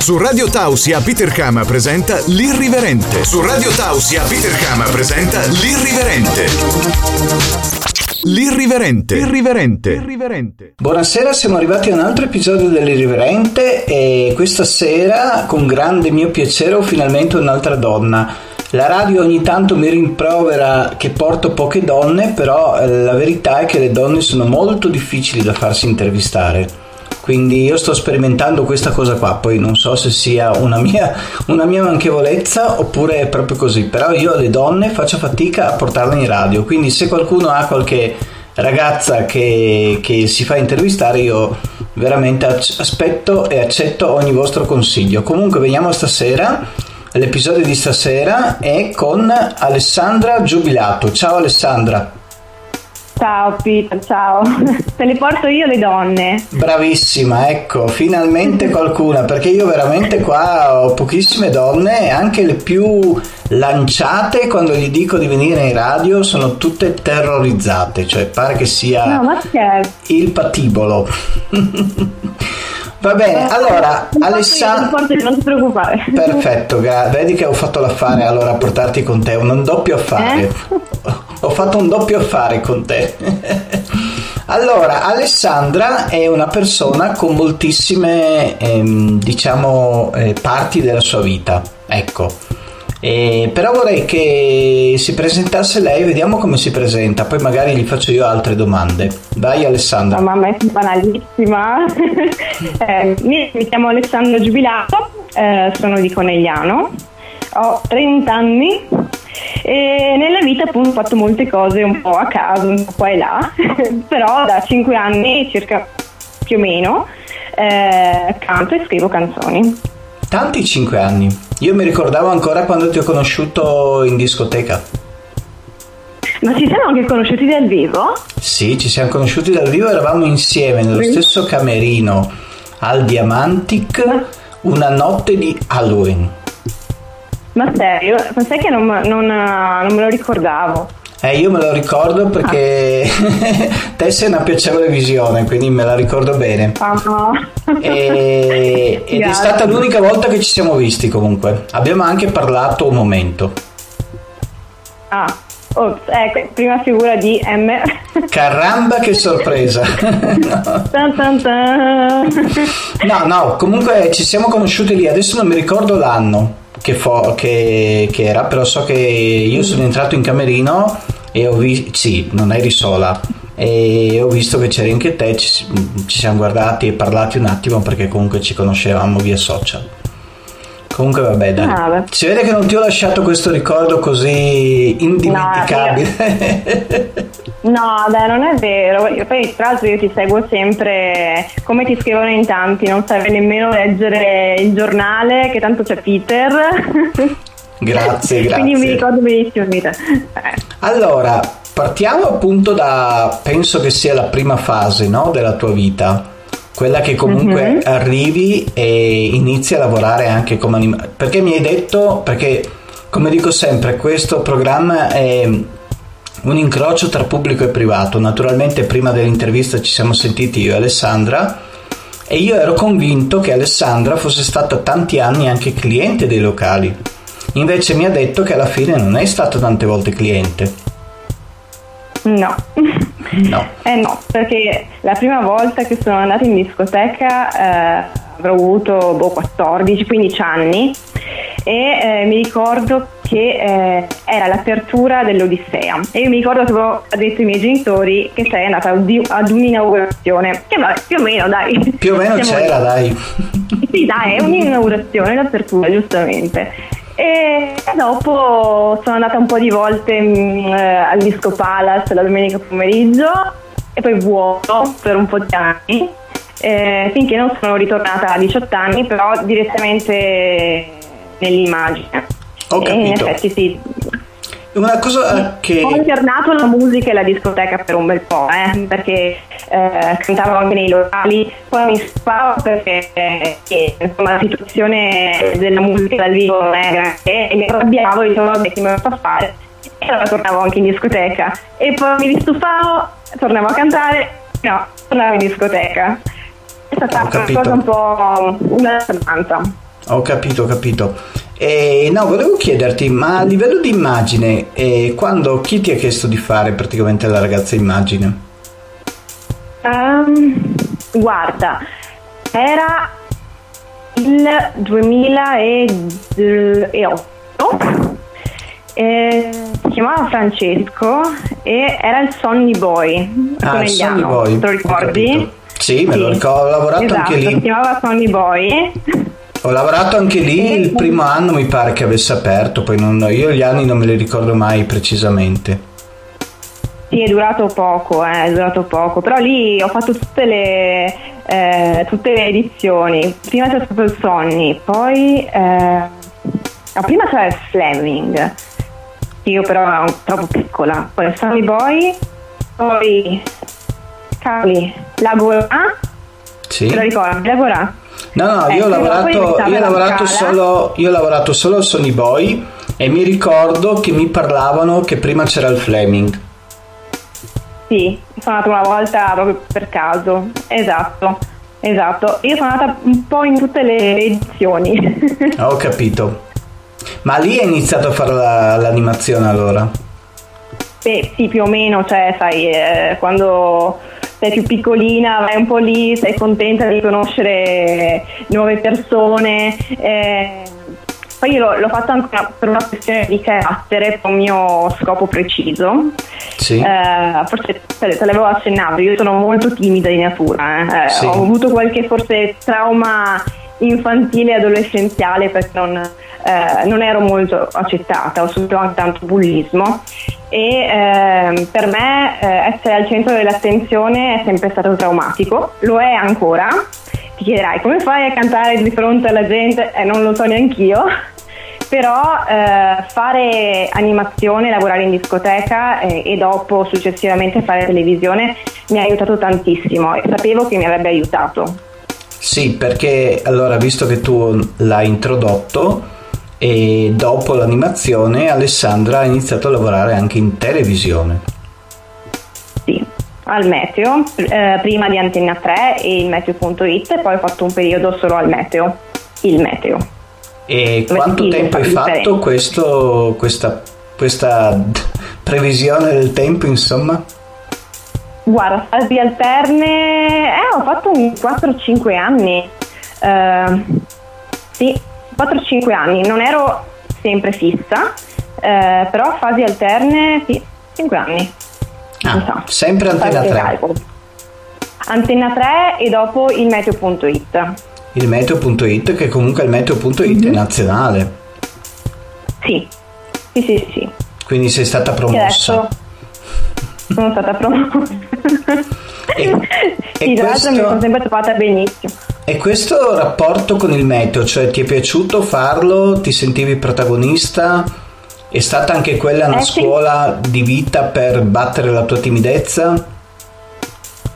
Su Radio Tausia Peter Kama presenta L'Irriverente. Su Radio Tausia Peter Kama presenta L'Irriverente. L'Irriverente. Irriverente. Irriverente. Buonasera, siamo arrivati a un altro episodio dell'Irriverente e questa sera con grande mio piacere ho finalmente un'altra donna. La radio ogni tanto mi rimprovera che porto poche donne, però eh, la verità è che le donne sono molto difficili da farsi intervistare. Quindi io sto sperimentando questa cosa qua, poi non so se sia una mia, una mia manchevolezza oppure è proprio così, però io le donne faccio fatica a portarle in radio, quindi se qualcuno ha qualche ragazza che, che si fa intervistare io veramente aspetto e accetto ogni vostro consiglio. Comunque veniamo stasera, l'episodio di stasera è con Alessandra Giubilato. Ciao Alessandra. Ciao Peter, ciao. Te le porto io le donne. Bravissima, ecco, finalmente qualcuna, perché io veramente qua ho pochissime donne e anche le più lanciate quando gli dico di venire in radio sono tutte terrorizzate, cioè pare che sia no, il patibolo. Va bene, allora Alessandro. Non ti preoccupare. Perfetto, vedi che ho fatto l'affare allora a portarti con te, un doppio affare. Eh? Ho fatto un doppio affare con te. allora, Alessandra è una persona con moltissime, ehm, diciamo, eh, parti della sua vita. Ecco. Eh, però vorrei che si presentasse lei, vediamo come si presenta, poi magari gli faccio io altre domande. Vai Alessandra. No, mamma è banalissima. eh, mi, chiamo Alessandra Giubilato, eh, sono di Conegliano, ho 30 anni e nella vita appunto ho fatto molte cose un po' a caso, un po' qua e là, però da 5 anni circa più o meno eh, canto e scrivo canzoni. Tanti 5 anni. Io mi ricordavo ancora quando ti ho conosciuto in discoteca. Ma ci siamo anche conosciuti dal vivo? Sì, ci siamo conosciuti dal vivo, eravamo insieme nello sì. stesso camerino al Diamantic una notte di Halloween. Ma serio? Ma sai che non, non, non me lo ricordavo? Eh, io me lo ricordo perché ah. te sei una piacevole visione, quindi me la ricordo bene. Ah, no. e, ed è stata l'unica volta che ci siamo visti comunque. Abbiamo anche parlato un momento. Ah, Ops, ecco, prima figura di M. Caramba, che sorpresa! no. Tan tan tan. no, no, comunque ci siamo conosciuti lì, adesso non mi ricordo l'anno che, fo- che, che era, però so che io sono entrato in camerino e ho visto, sì, non eri sola, e ho visto che c'eri anche te, ci, ci siamo guardati e parlati un attimo perché comunque ci conoscevamo via social. Comunque vabbè dai. Ah, si vede che non ti ho lasciato questo ricordo così indimenticabile. No, no, dai, non è vero. Io, poi tra l'altro io ti seguo sempre come ti scrivono in tanti, non serve nemmeno leggere il giornale, che tanto c'è Peter. Grazie, grazie. Quindi mi ricordo benissimo Peter. Eh. Allora, partiamo appunto da penso che sia la prima fase, no, della tua vita quella che comunque mm-hmm. arrivi e inizi a lavorare anche come animatore. Perché mi hai detto, perché come dico sempre, questo programma è un incrocio tra pubblico e privato. Naturalmente prima dell'intervista ci siamo sentiti io e Alessandra e io ero convinto che Alessandra fosse stata tanti anni anche cliente dei locali. Invece mi ha detto che alla fine non è stata tante volte cliente. No. No. eh no, perché la prima volta che sono andata in discoteca eh, avrò avuto boh, 14-15 anni e eh, mi ricordo che eh, era l'apertura dell'Odissea e io mi ricordo che avevo detto ai miei genitori che sei andata ad un'inaugurazione che vabbè più o meno dai più o meno c'era lì. dai sì dai è un'inaugurazione l'apertura giustamente e dopo sono andata un po' di volte mh, eh, al Disco Palace la domenica pomeriggio e poi vuoto per un po' di anni eh, finché non sono ritornata a 18 anni però direttamente nell'immagine. Ho capito. E in effetti sì, una cosa che... Ho alternato la musica e la discoteca per un bel po', eh, perché eh, cantavo anche nei locali, poi mi stufavo perché eh, insomma, la situazione della musica dal vivo non è grande e mi arrabbiavo e dicevo vabbè che me lo fa fare e allora tornavo anche in discoteca e poi mi ristufavo, tornavo a cantare, no, tornavo in discoteca. È stata una cosa un po' una stanza. Ho capito, ho capito. E, no, volevo chiederti, ma a livello di immagine, eh, quando chi ti ha chiesto di fare praticamente la ragazza immagine? Um, guarda, era il 2008 eh, si chiamava Francesco e era il Sonny Boy ah, il Sonny Boy te lo ricordi? sì me lo ricordo ho lavorato esatto, anche lì si chiamava Sonny Boy ho lavorato anche lì il primo anno mi pare che avesse aperto poi non, io gli anni non me li ricordo mai precisamente sì, è durato poco, eh, è durato poco, però lì ho fatto tutte le, eh, tutte le edizioni. Prima c'è stato il Sonny, poi eh, no, prima c'era il Fleming, io però ero troppo piccola, poi il Sonny Boy, poi cavoli, Lagora, sì. te lo ricordi? Lagora? No, no, io, ho eh, lavorato, io, ho lavorato solo, io ho lavorato solo al Sony Boy e mi ricordo che mi parlavano che prima c'era il Fleming. Sì, sono andata una volta proprio per caso, esatto, esatto. Io sono andata un po' in tutte le edizioni. Ho capito. Ma lì hai iniziato a fare la, l'animazione allora? Beh, sì, più o meno, cioè, sai, eh, quando sei più piccolina, vai un po' lì, sei contenta di conoscere nuove persone. Eh, poi io l'ho, l'ho fatto anche per una questione di carattere, per un mio scopo preciso. Sì. Eh, forse te, te l'avevo accennato, io sono molto timida di natura, eh. Sì. ho avuto qualche forse trauma infantile e adolescenziale perché non, eh, non, ero molto accettata, ho subito anche tanto bullismo e eh, per me eh, essere al centro dell'attenzione è sempre stato traumatico, lo è ancora ti chiederai come fai a cantare di fronte alla gente? Eh, non lo so neanch'io, però eh, fare animazione, lavorare in discoteca eh, e dopo successivamente fare televisione mi ha aiutato tantissimo e sapevo che mi avrebbe aiutato. Sì, perché allora visto che tu l'hai introdotto e dopo l'animazione Alessandra ha iniziato a lavorare anche in televisione al Meteo, eh, prima di Antenna 3 e il Meteo.it e poi ho fatto un periodo solo al Meteo, il Meteo. E quanto tempo hai fatto questo, questa, questa previsione del tempo insomma? Guarda, fasi alterne, eh, ho fatto un 4-5 anni, eh, sì, 4-5 anni, non ero sempre fissa, eh, però fasi alterne, sì, 5 anni. Ah, so. Sempre Antenna 3. Antenna 3 e dopo il meteo.it. Il meteo.it che comunque il meteo.it mm-hmm. è mhm. nazionale. Sì, sì, sì, sì. Quindi sei stata promossa. Sono stata promossa. E, sì, tra l'altro mi sono sempre trovata benissimo. E questo rapporto con il meteo, cioè ti è piaciuto farlo? Ti sentivi protagonista? È stata anche quella una eh, scuola sì. di vita per battere la tua timidezza?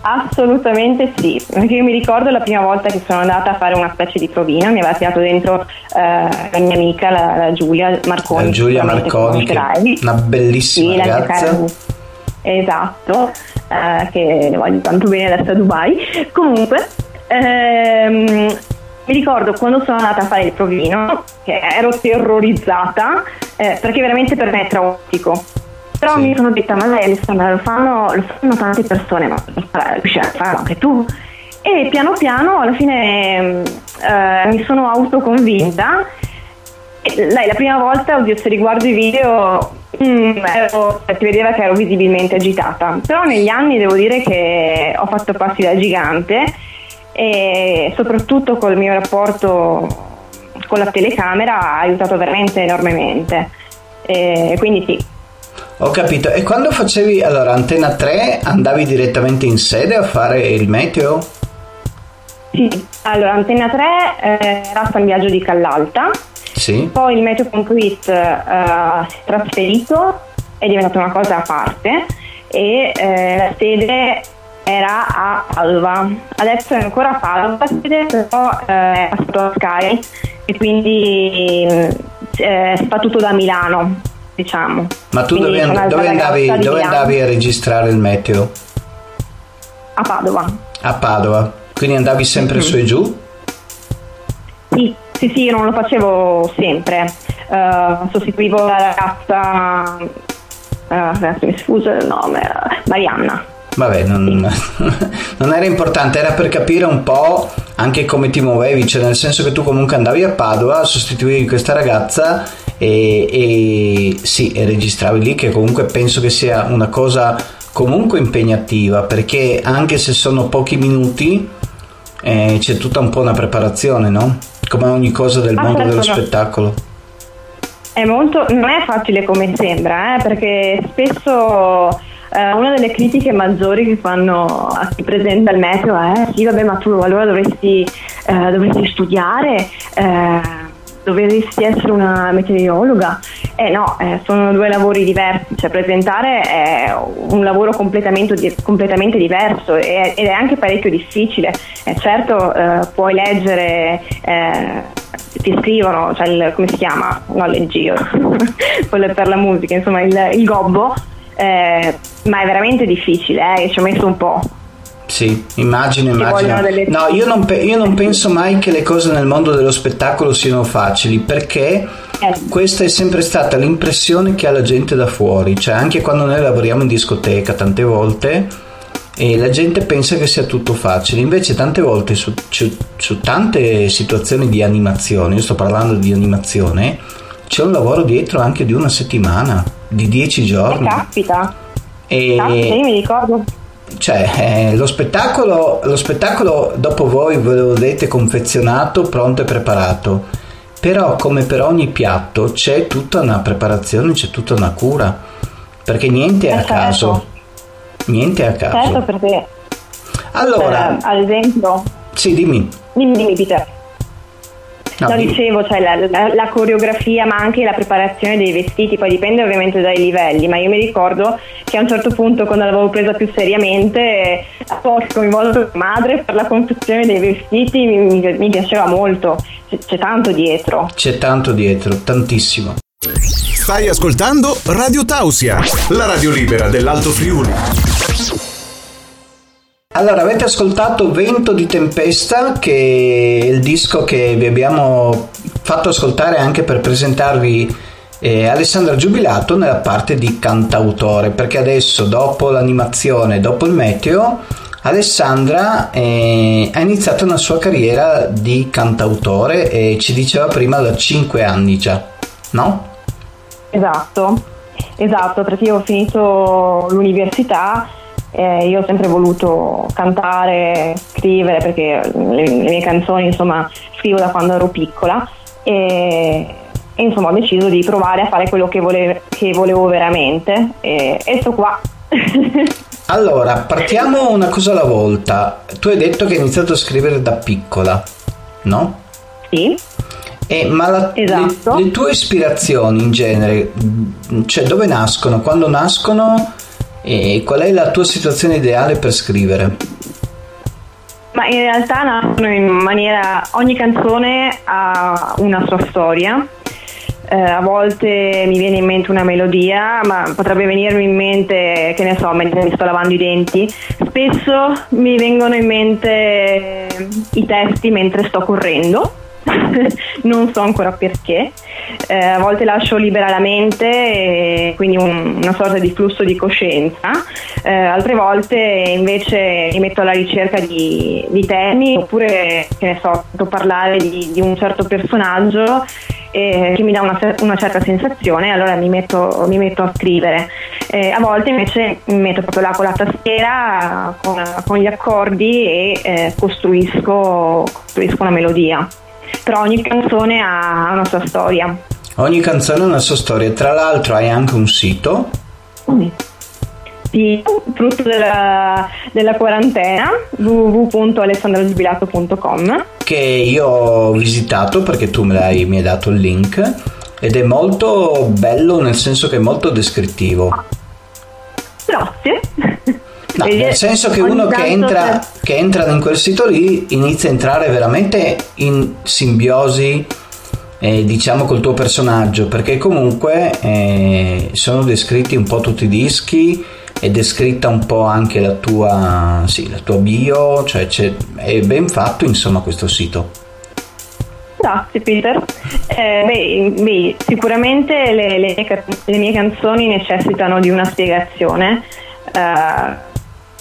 Assolutamente sì, perché io mi ricordo la prima volta che sono andata a fare una specie di provina, mi aveva tirato dentro eh, la mia amica, la, la Giulia Marconi. La Giulia Marconi, una bellissima sì, ragazza. Esatto, eh, che voglio tanto bene adesso a Dubai. Comunque, ehm, mi ricordo quando sono andata a fare il provino che ero terrorizzata eh, perché veramente per me è traumatico. Però sì. mi sono detta, ma lei Alessandra lo fanno, lo fanno tante persone, ma riesci a farlo anche tu? E piano piano alla fine eh, mi sono autoconvinta. Lei la prima volta, oddio, se riguardo i video Mm, ero, si vedeva che ero visibilmente agitata, però negli anni devo dire che ho fatto passi da gigante e soprattutto col mio rapporto con la telecamera ha aiutato veramente enormemente. E quindi sì. Ho capito. E quando facevi allora Antenna 3 andavi direttamente in sede a fare il meteo? Sì, allora Antenna 3 eh, era San Biagio di Callalta. Sì. Poi il meteo.it eh, si è trasferito, è diventata una cosa a parte e eh, la sede era a Padova, adesso è ancora a Padova, però eh, è passato a Sky e quindi eh, si fa tutto da Milano, diciamo. Ma tu dove, and- dove, andavi, dove andavi, a registrare il meteo? A Padova. A Padova, quindi andavi sempre mm-hmm. su e giù? Sì, sì, sì, non lo facevo sempre. Uh, sostituivo la ragazza, uh, mi sfuso il nome, Marianna. Vabbè, non, non, era importante, era per capire un po' anche come ti muovevi, cioè nel senso che tu comunque andavi a Padova, sostituivi questa ragazza e, e sì, e registravi lì, che comunque penso che sia una cosa comunque impegnativa, perché anche se sono pochi minuti eh, c'è tutta un po' una preparazione, no? Come ogni cosa del mondo dello spettacolo. È molto, non è facile come sembra, eh, perché spesso eh, una delle critiche maggiori che fanno a chi presenta il meteo è sì vabbè ma tu allora dovresti, eh, dovresti studiare eh, dovresti essere una meteorologa eh no, eh, sono due lavori diversi cioè presentare è un lavoro completamente, completamente diverso ed è anche parecchio difficile eh, certo eh, puoi leggere ti scrivono, cioè il, come si chiama? No, giro, quello per la musica, insomma il, il gobbo, eh, ma è veramente difficile, eh, ci ho messo un po'. Sì, immagino, immagino. Delle... No, io non, pe- io non, penso mai che le cose nel mondo dello spettacolo siano facili perché eh. Questa è sempre stata l'impressione che ha la gente da fuori, cioè anche quando noi lavoriamo in discoteca tante volte e la gente pensa che sia tutto facile, invece tante volte su, su, su tante situazioni di animazione, io sto parlando di animazione, c'è un lavoro dietro anche di una settimana, di dieci giorni. E capita. E... Capita, io mi ricordo. Cioè, eh, lo, spettacolo, lo spettacolo dopo voi ve lo vedete confezionato, pronto e preparato. Però, come per ogni piatto, c'è tutta una preparazione, c'è tutta una cura. Perché niente è a eh, certo. caso. Niente è a caso. Certo, perché. Allora. Per, ad esempio. Sì, dimmi. Dimmi, dimmi, Peter. No, no dicevo, cioè la, la, la, coreografia ma anche la preparazione dei vestiti, poi dipende ovviamente dai livelli, ma io mi ricordo che a un certo punto quando l'avevo presa più seriamente, ho coinvolto madre per la confezione dei vestiti, mi, mi, mi piaceva molto, c'è, c'è tanto dietro. C'è tanto dietro, tantissimo. Stai ascoltando Radio Tausia, la radio libera dell'Alto Friuli. Allora, avete ascoltato Vento di Tempesta, che è il disco che vi abbiamo fatto ascoltare anche per presentarvi eh, Alessandra Giubilato nella parte di cantautore, perché adesso, dopo l'animazione, dopo il meteo, Alessandra eh, ha iniziato una sua carriera di cantautore e ci diceva prima da 5 anni già, no? Esatto, esatto, perché io ho finito l'università eh, io ho sempre voluto cantare, scrivere perché le, le, mie canzoni insomma scrivo da quando ero piccola e, e insomma ho deciso di provare a fare quello che, vole, che volevo veramente e, e sto qua. allora, partiamo una cosa alla volta. Tu hai detto che hai iniziato a scrivere da piccola, no? Sì. Eh, ma la, esatto. le, le, tue ispirazioni in genere, cioè dove nascono? Quando nascono e qual è la tua situazione ideale per scrivere? Ma in realtà nascono in maniera. ogni canzone ha una sua storia. Eh, a volte mi viene in mente una melodia, ma potrebbe venirmi in mente, che ne so, mentre mi sto lavando i denti. Spesso mi vengono in mente i testi mentre sto correndo non so ancora perché. Eh, a volte lascio libera la mente, quindi un, una sorta di flusso di coscienza, eh, altre volte invece mi metto alla ricerca di, di temi oppure, che ne so, parlare di, di un certo personaggio che mi dà una, una, certa sensazione, allora mi metto, mi metto a scrivere. Eh, a volte invece mi metto proprio là con la tastiera, con, con gli accordi e eh, costruisco, costruisco una melodia però ogni canzone ha una sua storia. Ogni canzone ha una sua storia, tra l'altro hai anche un sito. Mm. Sì, frutto della, della quarantena www.alessandragibilato.com che io ho visitato perché tu me l'hai, mi hai dato il link ed è molto bello nel senso che è molto descrittivo. Grazie. No, nel senso che uno che entra, che entra, in quel sito lì inizia a entrare veramente in simbiosi, eh, diciamo, col tuo personaggio, perché comunque eh, sono descritti un po' tutti i dischi, è descritta un po' anche la tua, sì, la tua bio, cioè è ben fatto insomma questo sito. Grazie Peter. Eh, beh, beh, sicuramente le, le, le, mie canzoni necessitano di una spiegazione. Uh,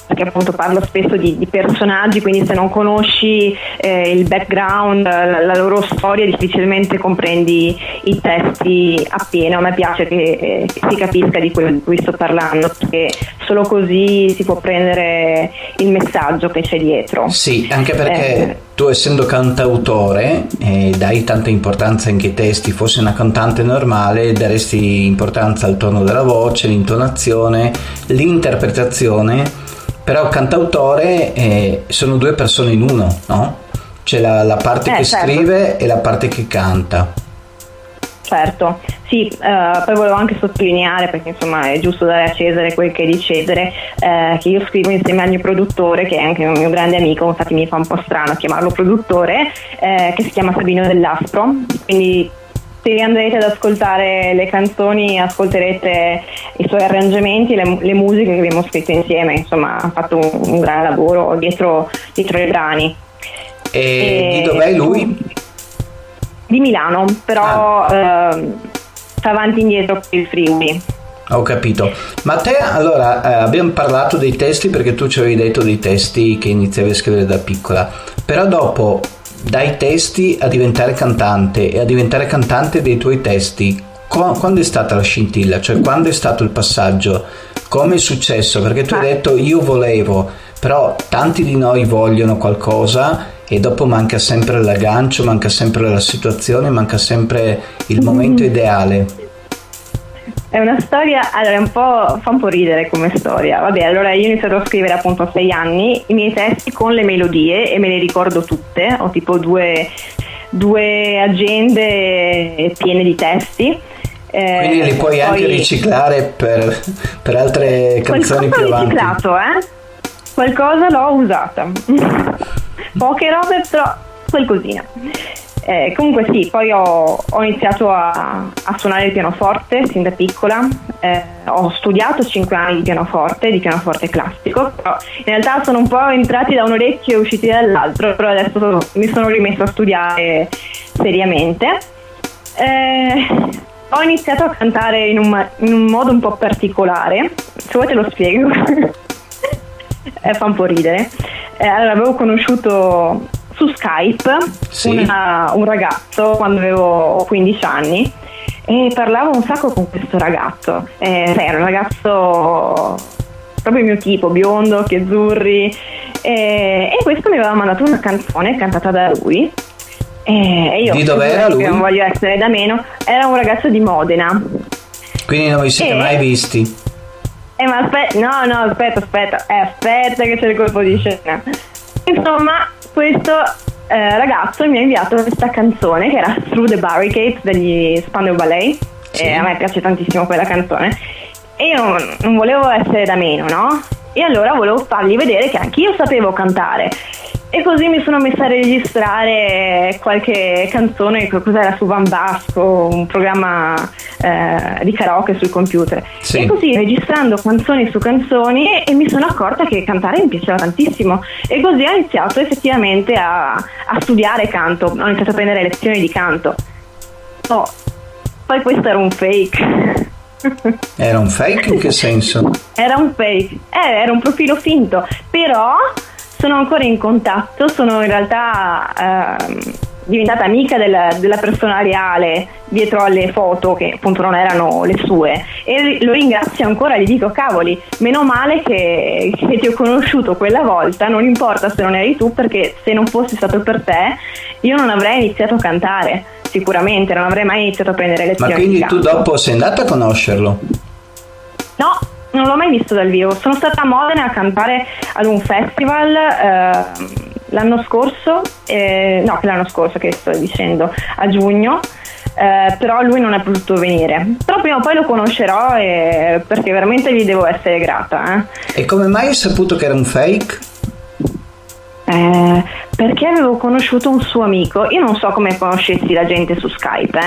perché appunto parlo spesso di, di personaggi, quindi se non conosci eh, il background, la, la, loro storia, difficilmente comprendi i testi appieno. A me piace che, eh, che, si capisca di quello di cui sto parlando, perché solo così si può prendere il messaggio che c'è dietro. Sì, anche perché eh, tu essendo cantautore eh, dai tanta importanza anche ai testi, fossi una cantante normale daresti importanza al tono della voce, l'intonazione, l'interpretazione però cantautore eh, sono due persone in uno, no? C'è la, la parte eh, che certo. scrive e la parte che canta. Certo, sì, uh, poi volevo anche sottolineare, perché insomma è giusto dare a Cesare quel che è di Cesare, uh, che io scrivo insieme al mio produttore, che è anche un mio grande amico, infatti mi fa un po' strano chiamarlo produttore, uh, che si chiama Sabino Dell'Aspro, quindi se andrete ad ascoltare le canzoni ascolterete i suoi arrangiamenti, le, le musiche che abbiamo scritto insieme, insomma ha fatto un, un gran lavoro dietro, dietro i brani. E, e, di dov'è lui? Di Milano, però ah. eh, sta avanti e indietro per il Friuli. Ho capito. Ma te, allora, eh, abbiamo parlato dei testi perché tu ci avevi detto dei testi che iniziavi a scrivere da piccola, però dopo dai testi a diventare cantante e a diventare cantante dei tuoi testi, quando è stata la scintilla? Cioè quando è stato il passaggio? Come è successo? Perché tu hai detto io volevo, però tanti di noi vogliono qualcosa e dopo manca sempre l'aggancio, manca sempre la situazione, manca sempre il momento ideale. È una storia, allora un fa un po' ridere come storia. Vabbè, allora io ho iniziato a scrivere appunto a sei anni i miei testi con le melodie e me le ricordo tutte, ho tipo due, due agende piene di testi. Eh, Quindi li puoi poi... anche riciclare per, per altre canzoni più avanti. riciclato, eh? Qualcosa l'ho usata. Poche robe, però qualcosina. Eh, comunque sì, poi ho, ho iniziato a, a, suonare il pianoforte sin da piccola, eh, ho studiato 5 anni di pianoforte, di pianoforte classico, però in realtà sono un po' entrati da un orecchio e usciti dall'altro, però adesso mi sono rimesso a studiare seriamente. Eh, ho iniziato a cantare in un, in un, modo un po' particolare, se vuoi te lo spiego, eh, fa un po' ridere. Eh, allora, avevo conosciuto su Skype sì. una, un ragazzo quando avevo 15 anni e parlavo un sacco con questo ragazzo. Eh, era un ragazzo proprio il mio tipo, biondo, occhi azzurri. E, e questo mi aveva mandato una canzone cantata da lui. E io, di dove era lui? Non voglio essere da meno. Era un ragazzo di Modena. Quindi non vi siete e... mai visti? Eh, ma aspetta, no, no, aspetta, aspetta, eh, aspetta che c'è il colpo di scena. Insomma, questo eh, ragazzo mi ha inviato questa canzone che era Through the Barricades degli Spandau Ballet sì. e a me piace tantissimo quella canzone e io non volevo essere da meno, no? E allora volevo fargli vedere che anch'io sapevo cantare e così mi sono messa a registrare qualche canzone, cos'era su Van Basco, un programma eh, di karaoke sul computer. Sì. E così registrando canzoni su canzoni e mi sono accorta che cantare mi piaceva tantissimo. E così ho iniziato effettivamente a, a studiare canto, ho iniziato a prendere lezioni di canto. Oh, poi questo era un fake. Era un fake in che senso? Era un fake, eh, era un profilo finto, però sono ancora in contatto, sono in realtà eh, diventata amica della, della, persona reale dietro alle foto che appunto non erano le sue e lo ringrazio ancora, gli dico cavoli, meno male che, che ti ho conosciuto quella volta, non importa se non eri tu perché se non fosse stato per te io non avrei iniziato a cantare sicuramente, non avrei mai iniziato a prendere lezioni. Ma quindi tu dopo sei andata a conoscerlo? No, non l'ho mai visto dal vivo. Sono stata a Modena a cantare ad un festival eh, l'anno scorso, eh, no, che l'anno scorso che sto dicendo, a giugno. Eh, però lui non è potuto venire. Però prima o poi lo conoscerò e, perché veramente gli devo essere grata. Eh. E come mai hai saputo che era un fake? Eh, perché avevo conosciuto un suo amico. Io non so come conoscessi la gente su Skype,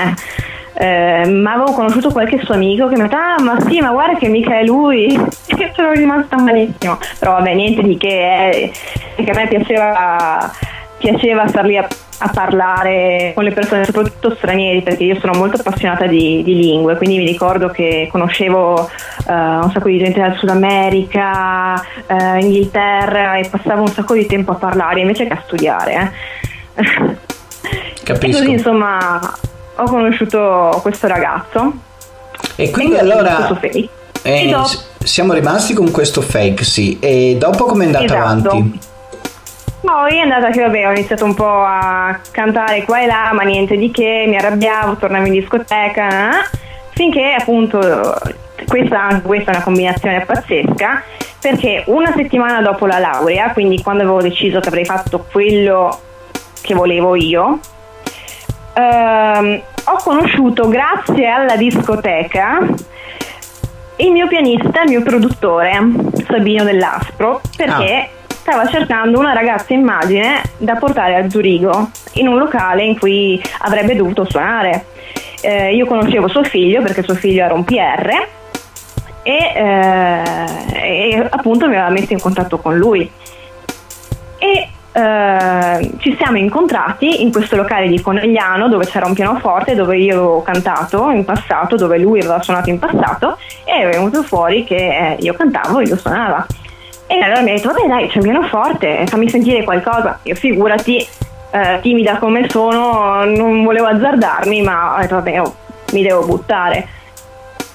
eh. Ma avevo conosciuto qualche suo amico che mi ha detto ah ma sì ma guarda che mica è lui e sono rimasta malissimo però vabbè niente di che eh, che a me piaceva piaceva star lì a a parlare con le persone, soprattutto stranieri, perché io sono molto appassionata di, di lingue, quindi mi ricordo che conoscevo uh, un sacco di gente dal Sud America, uh, Inghilterra e passavo un sacco di tempo a parlare invece che a studiare. Eh. Capisco. E così insomma ho conosciuto questo ragazzo. E quindi e allora... Eh, dopo... Siamo rimasti con questo fake, sì. E dopo come è andata esatto. avanti? Poi è andata che vabbè, ho iniziato un po' a cantare qua e là, ma niente di che, mi arrabbiavo, tornavo in discoteca, eh? finché appunto questa, questa è una combinazione pazzesca, perché una settimana dopo la laurea, quindi quando avevo deciso che avrei fatto quello che volevo io, ehm, ho conosciuto grazie alla discoteca il mio pianista, il mio produttore, Sabino dell'Aspro, perché ah stava cercando una ragazza immagine da portare a Zurigo in un locale in cui avrebbe dovuto suonare. Eh, io conoscevo suo figlio perché suo figlio era un PR e, eh, e appunto mi aveva messo in contatto con lui. E Uh, ci siamo incontrati in questo locale di Conegliano dove c'era un pianoforte dove io ho cantato in passato, dove lui aveva suonato in passato e è venuto fuori che eh, io cantavo e lui suonava. E allora mi ha detto, vabbè dai, c'è un pianoforte, fammi sentire qualcosa. Io figurati, eh, timida come sono, non volevo azzardarmi, ma ho detto, vabbè, oh, mi devo buttare.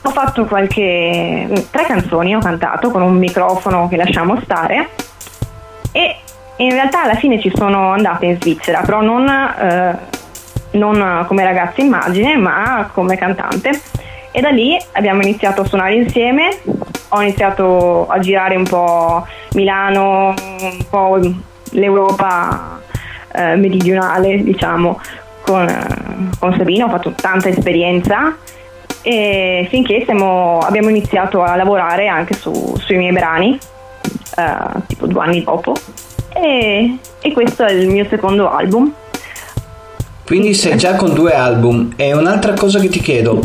Ho fatto qualche... tre canzoni ho cantato con un microfono che lasciamo stare in realtà alla fine ci sono andata in Svizzera, però non, eh, non come ragazza immagine, ma come cantante. E da lì abbiamo iniziato a suonare insieme, ho iniziato a girare un po' Milano, un po' l'Europa eh, meridionale, diciamo, con, con Sabino, ho fatto tanta esperienza e finché siamo, abbiamo iniziato a lavorare anche su, sui miei brani, eh, tipo due anni dopo, e, e questo è il mio secondo album. Quindi sei già con due album. E un'altra cosa che ti chiedo,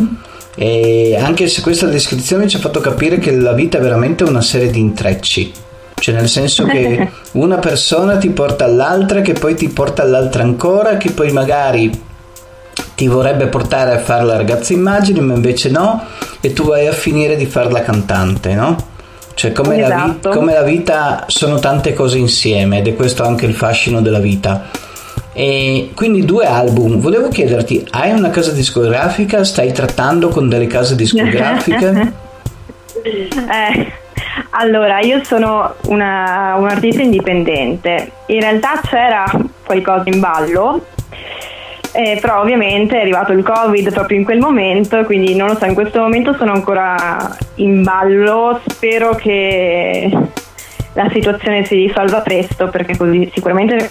e anche se questa descrizione ci ha fatto capire che la vita è veramente una serie di intrecci. Cioè nel senso che una persona ti porta all'altra, che poi ti porta all'altra ancora, che poi magari ti vorrebbe portare a fare la ragazza immagine, ma invece no, e tu vai a finire di fare la cantante, no? Cioè come, esatto. la, vi- esatto. come la vita sono tante cose insieme ed è questo anche il fascino della vita. E quindi due album. Volevo chiederti, hai una casa discografica? Stai trattando con delle case discografiche? eh, allora, io sono una, un artista indipendente. In realtà c'era qualcosa in ballo, eh, però ovviamente è arrivato il covid proprio in quel momento, quindi non lo so, in questo momento sono ancora in ballo, spero che la situazione si risolva presto perché così sicuramente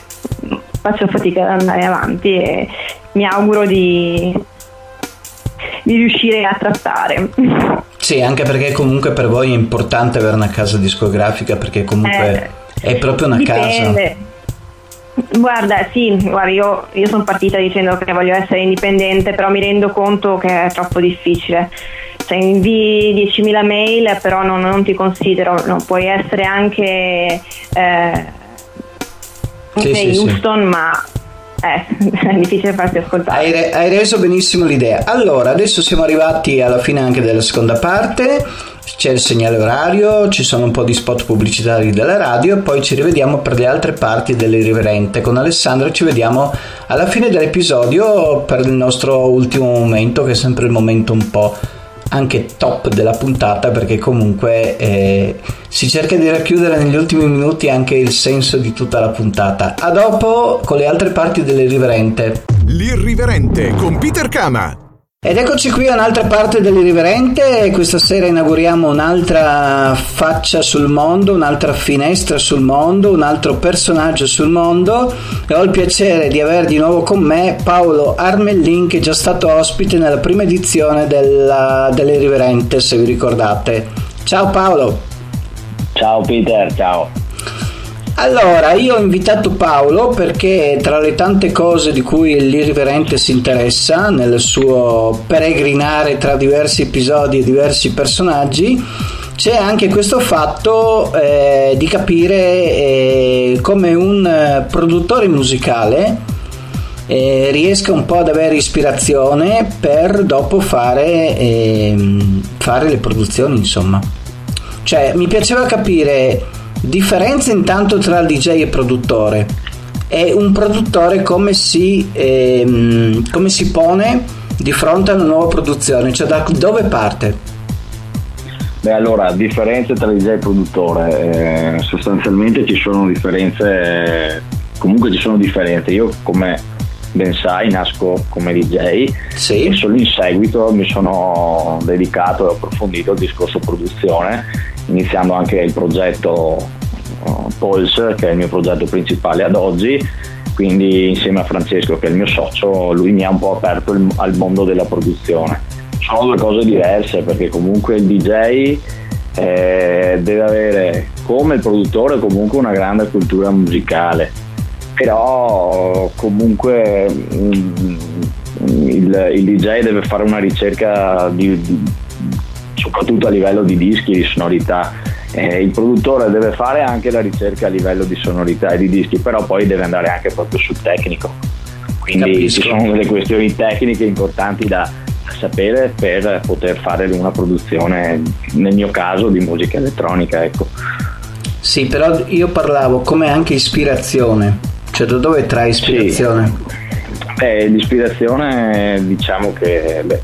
faccio fatica ad andare avanti e mi auguro di, di riuscire a trattare. Sì, anche perché comunque per voi è importante avere una casa discografica perché comunque eh, è proprio una dipende. casa. Guarda, sì, guarda, io, io sono partita dicendo che voglio essere indipendente, però mi rendo conto che è troppo difficile. Cioè, invii 10.000 mail, però non, non ti considero, no, puoi essere anche eh, sì, sì, Houston, sì. ma eh, è difficile farsi ascoltare. Hai, re- hai, reso benissimo l'idea. Allora, adesso siamo arrivati alla fine anche della seconda parte. C'è il segnale orario, ci sono un po' di spot pubblicitari della radio e poi ci rivediamo per le altre parti dell'irriverente. Con Alessandro ci vediamo alla fine dell'episodio per il nostro ultimo momento, che è sempre il momento un po' anche top della puntata perché comunque eh, si cerca di racchiudere negli ultimi minuti anche il senso di tutta la puntata. A dopo con le altre parti dell'irriverente. L'irriverente con Peter Kama. Ed eccoci qui a un'altra parte dell'Irriverente, questa sera inauguriamo un'altra faccia sul mondo, un'altra finestra sul mondo, un altro personaggio sul mondo e ho il piacere di avere di nuovo con me Paolo Armellin che è già stato ospite nella prima edizione della, dell'Irriverente se vi ricordate. Ciao Paolo! Ciao Peter, ciao! Allora, io ho invitato Paolo perché tra le tante cose di cui l'irriverente si interessa nel suo peregrinare tra diversi episodi e diversi personaggi, c'è anche questo fatto eh, di capire eh, come un produttore musicale eh, riesca un po' ad avere ispirazione per dopo fare, eh, fare le produzioni, insomma. Cioè, mi piaceva capire differenza intanto tra DJ e produttore e un produttore come si, ehm, come si pone di fronte a una nuova produzione, cioè da dove parte? Beh, allora, differenze tra DJ e produttore, eh, sostanzialmente ci sono differenze, comunque ci sono differenze. Io come ben sai nasco come DJ sì. e solo in seguito mi sono dedicato e approfondito al discorso produzione, iniziando anche il progetto uh, Pulse, che è il mio progetto principale ad oggi, quindi insieme a Francesco che è il mio socio, lui mi ha un po' aperto il, al mondo della produzione. Sono due cose diverse perché comunque il DJ eh, deve avere come il produttore comunque una grande cultura musicale. Però comunque mm, il, il, DJ deve fare una ricerca di, di, soprattutto a livello di dischi di sonorità eh, il produttore deve fare anche la ricerca a livello di sonorità e di dischi però poi deve andare anche proprio sul tecnico quindi Capisco. ci sono delle questioni tecniche importanti da, sapere per poter fare una produzione, nel mio caso, di musica elettronica. Ecco. Sì, però io parlavo come anche ispirazione, cioè da dove trai ispirazione? Sì. Beh, l'ispirazione diciamo che beh,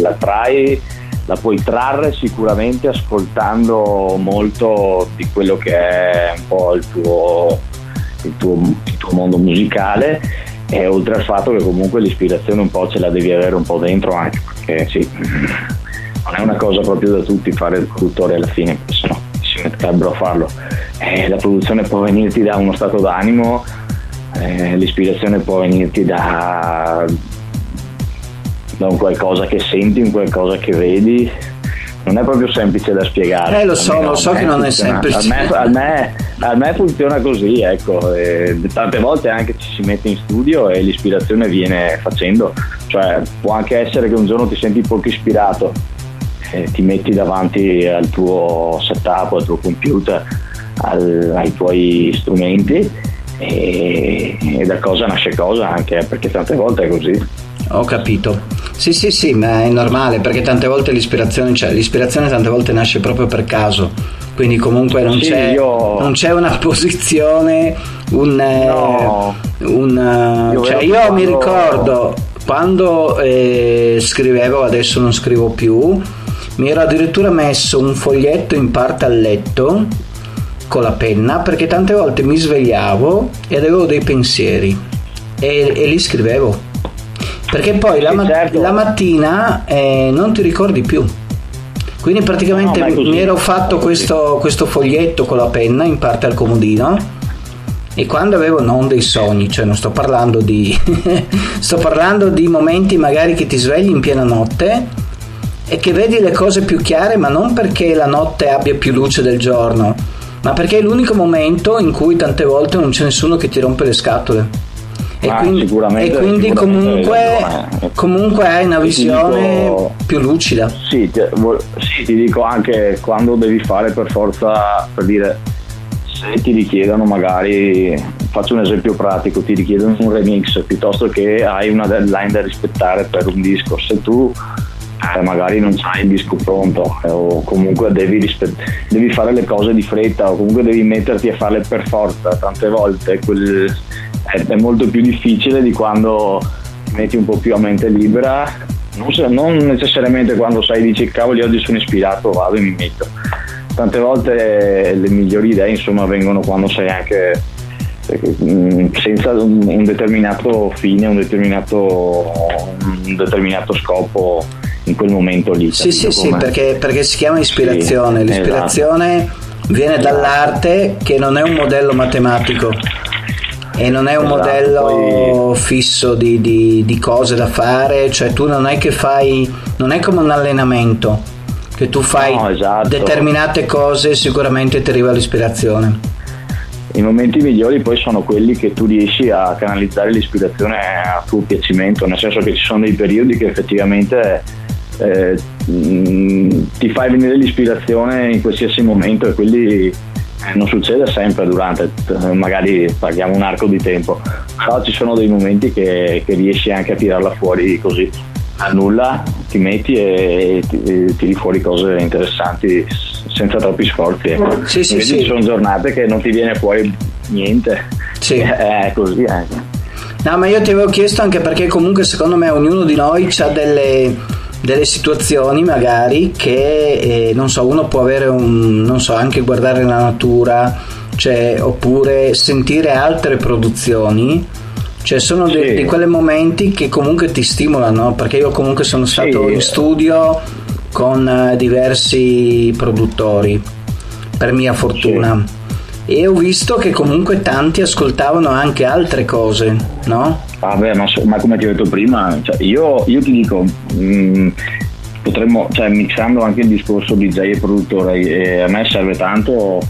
la trai, la puoi trarre sicuramente ascoltando molto di quello che è un po' il tuo, il tuo, il tuo mondo musicale e oltre al fatto che comunque l'ispirazione un po' ce la devi avere un po' dentro anche perché sì, non è una cosa proprio da tutti fare il produttore alla fine, se no si metterebbero a farlo. Eh, la produzione può venirti da uno stato d'animo, eh, l'ispirazione può venirti da, da un qualcosa che senti, un qualcosa che vedi, non è proprio semplice da spiegare. Eh, lo so, lo so che non è semplice. A me, a me, funziona così, ecco. E tante volte anche ci si mette in studio e l'ispirazione viene facendo. Cioè, può anche essere che un giorno ti senti poco ispirato, e ti metti davanti al tuo setup, al tuo computer, al, ai tuoi strumenti e, e da cosa nasce cosa anche, perché tante volte è così. Ho capito. Sì, sì, sì, ma è normale perché tante volte l'ispirazione, cioè, l'ispirazione tante volte nasce proprio per caso. Quindi comunque non, sì, c'è, io... non c'è, una posizione, un... Eh, no. un eh, io, cioè, io quando... mi ricordo quando eh, scrivevo, adesso non scrivo più, mi ero addirittura messo un foglietto in parte al letto con la penna perché tante volte mi svegliavo e avevo dei pensieri e, e li scrivevo perché poi la, ma- certo. la mattina eh, non ti ricordi più. Quindi praticamente no, mi ero fatto questo, questo, foglietto con la penna in parte al comodino e quando avevo non dei sogni, cioè non sto parlando di sto parlando di momenti magari che ti svegli in piena notte e che vedi le cose più chiare, ma non perché la notte abbia più luce del giorno, ma perché è l'unico momento in cui tante volte non c'è nessuno che ti rompe le scatole e ah, quindi, e quindi comunque, comunque, hai una visione dico, più lucida. Sì ti, sì, ti dico anche quando devi fare per forza, per dire, se ti richiedono magari, faccio un esempio pratico, ti richiedono un remix piuttosto che hai una deadline da rispettare per un disco, se tu eh, magari non hai il disco pronto eh, o comunque devi, rispett- devi, fare le cose di fretta o comunque devi metterti a farle per forza tante volte quel, è, è, molto più difficile di quando ti metti un po' più a mente libera non, non necessariamente quando sai dici cavoli oggi sono ispirato vado e mi metto tante volte le migliori idee insomma vengono quando sei anche mm, senza un determinato fine, un determinato, un determinato scopo in quel momento lì. Sì, sì, sì, perché, perché, si chiama ispirazione. Sì, L'ispirazione esatto. viene dall'arte che non è un modello matematico e non è un esatto, modello poi... fisso di, di, di, cose da fare, cioè tu non è che fai, non è come un allenamento, che tu fai no, esatto. determinate cose e sicuramente ti arriva l'ispirazione. I momenti migliori poi sono quelli che tu riesci a canalizzare l'ispirazione a tuo piacimento, nel senso che ci sono dei periodi che effettivamente eh, ti fai venire l'ispirazione in qualsiasi momento e quelli non succede sempre durante, magari paghiamo un arco di tempo, però ci sono dei momenti che, che riesci anche a tirarla fuori così a nulla, ti metti e, e tiri fuori cose interessanti senza troppi sforzi. Eh. Sì, sì, sì. ci sono giornate che non ti viene fuori niente. Sì. È così anche. Eh. No, ma io ti avevo chiesto anche perché comunque secondo me ognuno di noi ha delle, delle situazioni magari che, eh, non so, uno può avere un, non so, anche guardare la natura, cioè, oppure sentire altre produzioni. Cioè sono sì. di, quei momenti che comunque ti stimolano, perché io comunque sono stato sì. in studio con eh, diversi produttori, per mia fortuna. Sì e ho visto che comunque tanti ascoltavano anche altre cose, no? Beh, ma, ma come ti ho detto prima, cioè io, io, ti dico, mh, mm, potremmo, cioè mixando anche il discorso DJ e produttore, eh, a me serve tanto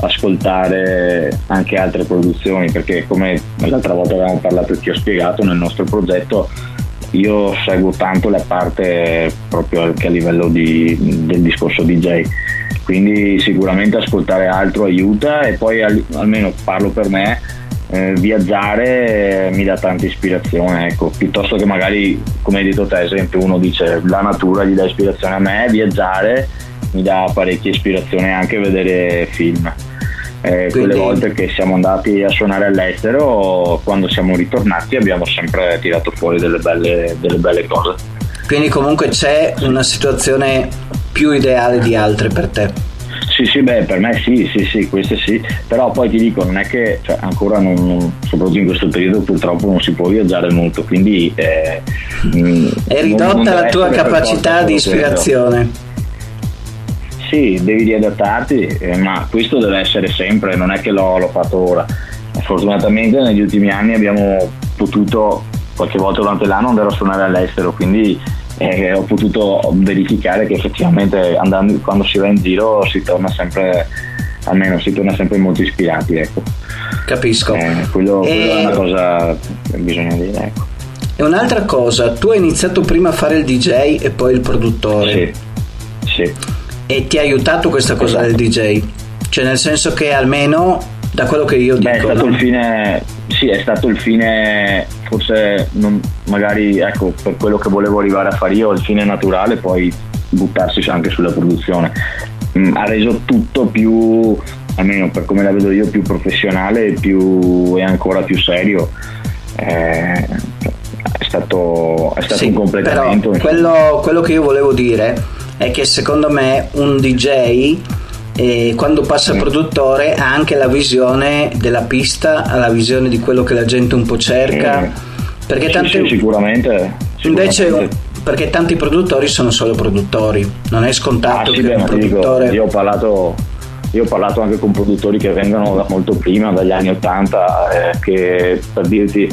ascoltare anche altre produzioni perché come l'altra volta avevamo parlato e ti ho spiegato nel nostro progetto io seguo tanto la parte proprio anche a livello di, del discorso DJ quindi sicuramente ascoltare altro aiuta e poi al, almeno parlo per me eh, viaggiare eh, mi dà tanta ispirazione ecco. Piuttosto che magari come hai detto te esempio uno dice la natura gli dà ispirazione a me viaggiare mi dà parecchia ispirazione anche vedere film. Eh, Quindi... quelle volte che siamo andati a suonare all'estero quando siamo ritornati abbiamo sempre tirato fuori delle belle, delle belle cose. Quindi comunque c'è una situazione più ideale di altre per te. Sì, sì, beh, per me sì, sì, sì, queste sì, però poi ti dico, non è che cioè, ancora, non, non, soprattutto in questo periodo, purtroppo non si può viaggiare molto, quindi... Eh, mm, è ridotta non, la tua capacità di ispirazione. Sì, devi riadattarti, eh, ma questo deve essere sempre, non è che l'ho, l'ho fatto ora. Fortunatamente negli ultimi anni abbiamo potuto, qualche volta durante l'anno, andare a suonare all'estero, quindi e ho potuto verificare che effettivamente andando, quando si va in giro si torna sempre almeno si torna sempre molto ispirati ecco. capisco eh, quello, e... quello, è una cosa che bisogna dire ecco. e un'altra cosa tu hai iniziato prima a fare il DJ e poi il produttore sì, sì. e ti ha aiutato questa cosa esatto. del DJ cioè nel senso che almeno da quello che io dico. Beh, è stato no? il fine, sì, è stato il fine, forse non, magari ecco, per quello che volevo arrivare a fare io, il fine naturale, poi buttarsi anche sulla produzione. Mm, ha reso tutto più, almeno per come la vedo io, più professionale più, e ancora più serio. Eh, è stato, è stato sì, un completamento. Quello, quello che io volevo dire è che secondo me un DJ e quando passa il produttore ha anche la visione della pista, ha la visione di quello che la gente un po' cerca. Perché sì, tante... sì, sicuramente, sicuramente. Invece perché tanti produttori sono solo produttori, non è scontato ah, sì, che beh, un produttore... Dico, io, ho parlato, io ho parlato anche con produttori che vengono da molto prima, dagli anni 80, eh, che per dirti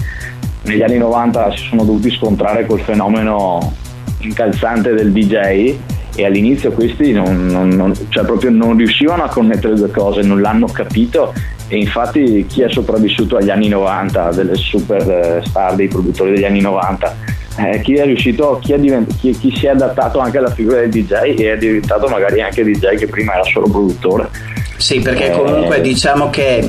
negli anni 90 si sono dovuti scontrare col fenomeno incalzante del DJ e all'inizio questi non, non, non, cioè proprio non riuscivano a connettere le due cose, non l'hanno capito e infatti chi è sopravvissuto agli anni 90, delle super eh, star dei produttori degli anni 90, eh, chi è riuscito, chi, è divent- chi, chi, si è adattato anche alla figura del DJ e è diventato magari anche DJ che prima era solo produttore. Sì, perché eh, comunque diciamo che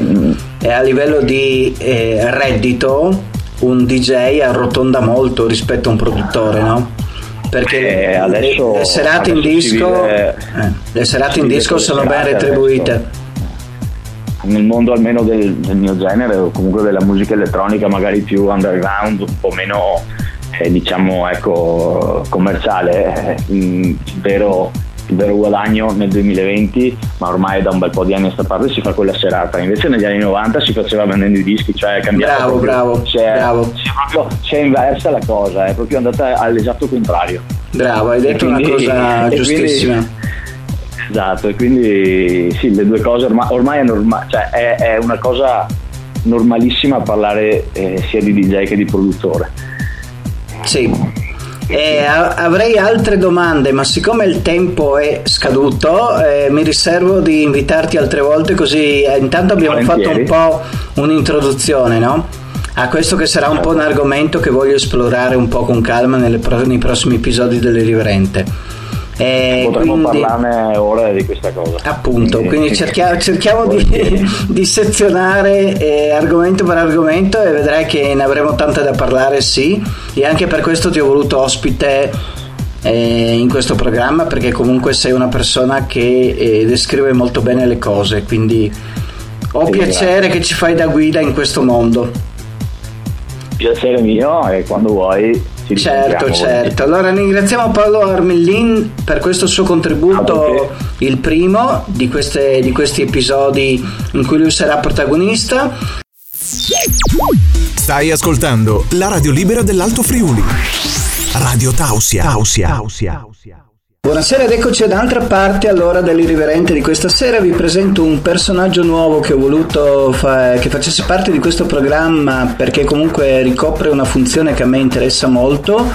a livello di eh, reddito un DJ arrotonda molto rispetto a un produttore, no? Perché eh, adesso, le, serate in disco, vive, eh, le serate in disco sono ben retribuite. Adesso. Nel mondo almeno del, del, mio genere o comunque della musica elettronica magari più underground, un po' meno eh, diciamo ecco, commerciale, eh, vero il vero guadagno nel 2020, ma ormai da un bel po' di anni a questa parte si fa quella serata. Invece negli anni 90 si faceva vendendo i dischi, cioè è cambiato. Bravo, bravo. Si è, bravo. Si è, proprio, si è inversa la cosa, è proprio andata all'esatto contrario. Bravo, hai detto quindi, una cosa giustissima. Quindi, esatto, e quindi sì, le due cose ormai, ormai è, norma- cioè è, è, una cosa normalissima parlare eh, sia di DJ che di produttore. Sì, eh, avrei altre domande, ma siccome il tempo è scaduto, eh, mi riservo di invitarti altre volte così eh, intanto abbiamo Volentieri. fatto un po' un'introduzione, no? A questo che sarà un po' un argomento che voglio esplorare un po' con calma pro- nei prossimi episodi dell'Irriverente. Eh, Potremmo quindi, parlarne ora di questa cosa. Appunto, quindi, quindi cerchiamo, cerchiamo di, di, sezionare eh, argomento per argomento e vedrai che ne avremo tante da parlare, sì. E anche per questo ti ho voluto ospite eh, in questo programma perché comunque sei una persona che eh, descrive molto bene le cose, quindi ho sì, piacere grazie. che ci fai da guida in questo mondo. Piacere mio e quando vuoi certo, certo. Allora ringraziamo Paolo Armellin per questo suo contributo, ah, il primo di, queste, di questi episodi in cui lui sarà protagonista. Stai ascoltando la radio libera dell'Alto Friuli. Radio Tausia. Tausia. Tausia. Buonasera ed eccoci ad altra parte allora dell'irriverente di questa sera. Vi presento un personaggio nuovo che ho voluto fa- che facesse parte di questo programma perché comunque ricopre una funzione che a me interessa molto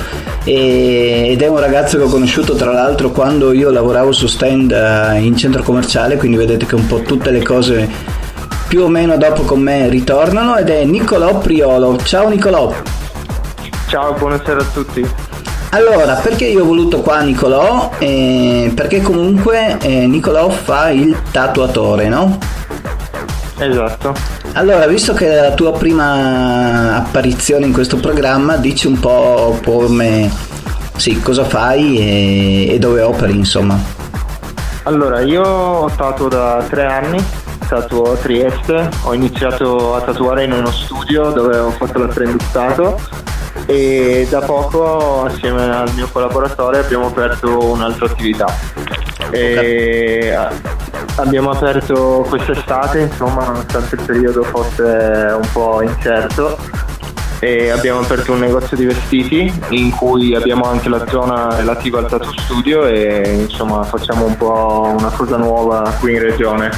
e- ed è un ragazzo che ho conosciuto tra l'altro quando io lavoravo su stand uh, in centro commerciale quindi vedete che un po' tutte le cose più o meno dopo con me ritornano ed è Nicolò Priolo. Ciao Nicolò ciao buonasera a tutti allora, perché io ho voluto qua Nicolò? Eh, perché comunque eh, Nicolò fa il tatuatore, no? Esatto. Allora, visto che è la tua prima apparizione in questo programma, dici un po' come sì, cosa fai e, e dove operi, insomma. Allora, io ho tatuato da tre anni, tatuo a Trieste, ho iniziato a tatuare in uno studio dove ho fatto l'apprendistato e da poco assieme al mio collaboratore abbiamo aperto un'altra attività. E abbiamo aperto quest'estate, insomma, nonostante il periodo fosse un po' incerto, e abbiamo aperto un negozio di vestiti in cui abbiamo anche la zona relativa al tattoo studio e insomma facciamo un po' una cosa nuova qui in regione.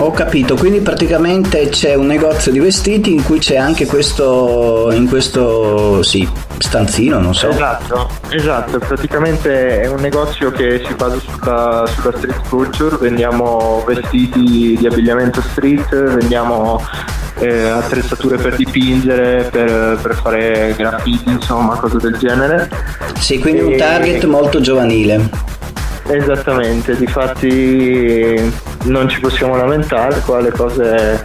Ho capito, quindi praticamente c'è un negozio di vestiti in cui c'è anche questo, in questo sì, stanzino, non so. Esatto, esatto, praticamente è un negozio che si basa sulla, sulla street culture, vendiamo vestiti di abbigliamento street, vendiamo eh, attrezzature per dipingere, per, per, fare graffiti, insomma, cose del genere. Sì, quindi e... un target molto giovanile. Esattamente, difatti non ci possiamo lamentare, qua le cose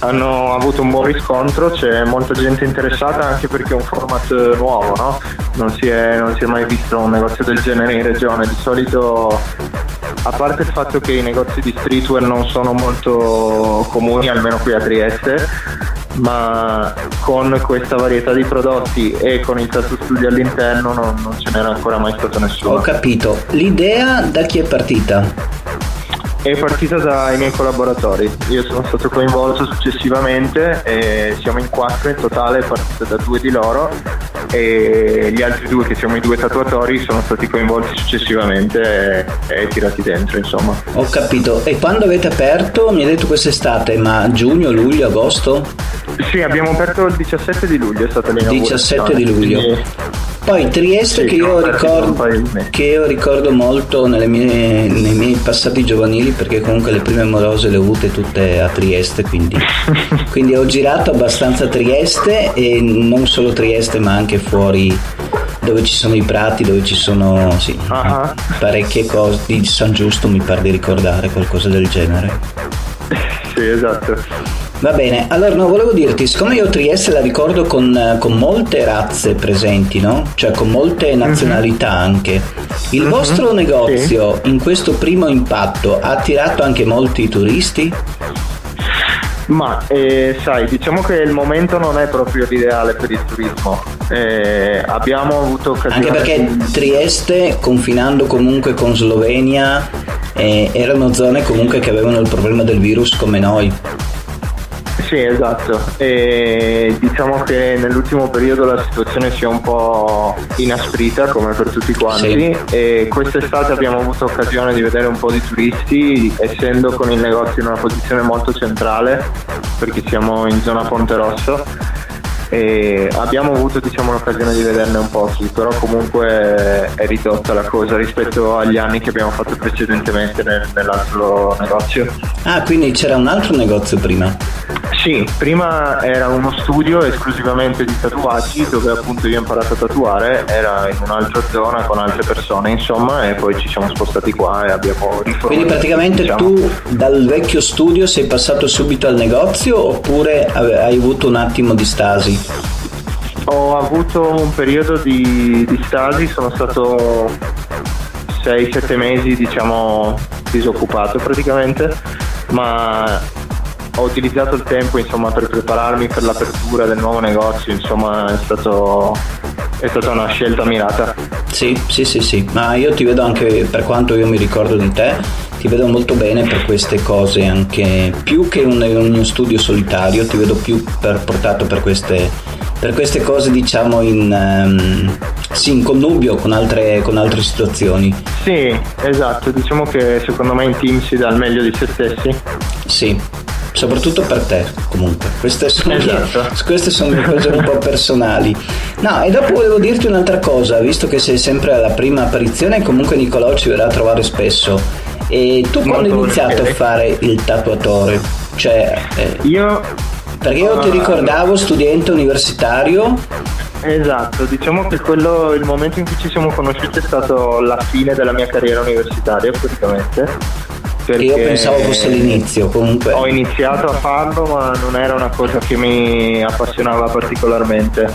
hanno avuto un buon riscontro, c'è molta gente interessata anche perché è un format nuovo, no? non, si è, non si è mai visto un negozio del genere in regione, di solito a parte il fatto che i negozi di streetwear non sono molto comuni, almeno qui a Trieste, ma con questa varietà di prodotti e con il tattoo studio all'interno non, non ce n'era ancora mai stato nessuno. Ho capito. L'idea da chi è partita? È partita dai miei collaboratori, io sono stato coinvolto successivamente e siamo in quattro in totale, è partita da due di loro e gli altri due che siamo i due tatuatori sono stati coinvolti successivamente e, e tirati dentro insomma. Ho capito, e quando avete aperto? Mi hai detto quest'estate, ma giugno, luglio, agosto? Sì, abbiamo aperto il 17 di luglio, è stata l'inaugurazione. 17 di luglio. Quindi poi Trieste sì, che, io ricordo, che, io ricordo, molto mie, nei miei passati giovanili perché comunque le prime morose le ho avute tutte a Trieste, quindi, quindi ho girato abbastanza Trieste e non solo Trieste ma anche fuori dove ci sono i prati, dove ci sono sì, uh-huh. parecchie cose di San Giusto mi pare di ricordare qualcosa del genere. Sì, esatto. Va bene, allora no, volevo dirti, siccome io Trieste la ricordo con, con molte razze presenti, no? Cioè con molte mhm. nazionalità mm-hmm. anche. Il mm-hmm. vostro negozio sì. in questo primo impatto ha attirato anche molti turisti? Ma eh, sai, diciamo che il momento non è proprio l'ideale per il turismo. Eh, abbiamo avuto occasione. Anche perché. Trieste, confinando comunque con Slovenia, eh, erano zone comunque che avevano il problema del virus come noi. Sì, esatto. E diciamo che nell'ultimo periodo la situazione si è un po' inasprita come per tutti quanti sì. e quest'estate abbiamo avuto occasione di vedere un po' di turisti essendo con il negozio in una posizione molto centrale perché siamo in zona Ponte Rosso e abbiamo avuto diciamo, l'occasione di vederne un po' però comunque è ridotta la cosa rispetto agli anni che abbiamo fatto precedentemente nel, nell'altro negozio. Ah, quindi c'era un altro negozio prima? Sì, prima era uno studio esclusivamente di tatuaggi dove appunto io ho imparato a tatuare, era in un'altra zona con altre persone insomma e poi ci siamo spostati qua e abbiamo riformato. Quindi praticamente diciamo. tu dal vecchio studio sei passato subito al negozio oppure hai avuto un attimo di stasi? Ho avuto un periodo di, di stasi, sono stato 6-7 mesi diciamo disoccupato praticamente, ma ho utilizzato il tempo insomma, per prepararmi per l'apertura del nuovo negozio, insomma è, stato, è stata una scelta mirata. Sì, sì, sì, sì, ma io ti vedo anche per quanto io mi ricordo di te, ti vedo molto bene per queste cose, anche più che un, uno studio solitario, ti vedo più per, portato per queste, per queste cose diciamo in, um, sì, in connubio con altre, con altre situazioni. Sì, esatto, diciamo che secondo me in team si dà il meglio di se stessi. Sì, soprattutto per te comunque. Queste sono, esatto. le, queste sono le cose un po' personali. No e dopo volevo dirti un'altra cosa visto che sei sempre alla prima apparizione comunque Nicolò ci verrà a trovare spesso. E tu quando hai iniziato a fare il tatuatore? Cioè eh, io perché io ti ricordavo studente universitario. Esatto, diciamo che quello, il momento in cui ci siamo conosciuti è stato la fine della mia carriera universitaria praticamente perché io pensavo fosse l'inizio comunque. Ho iniziato a farlo ma non era una cosa che mi appassionava particolarmente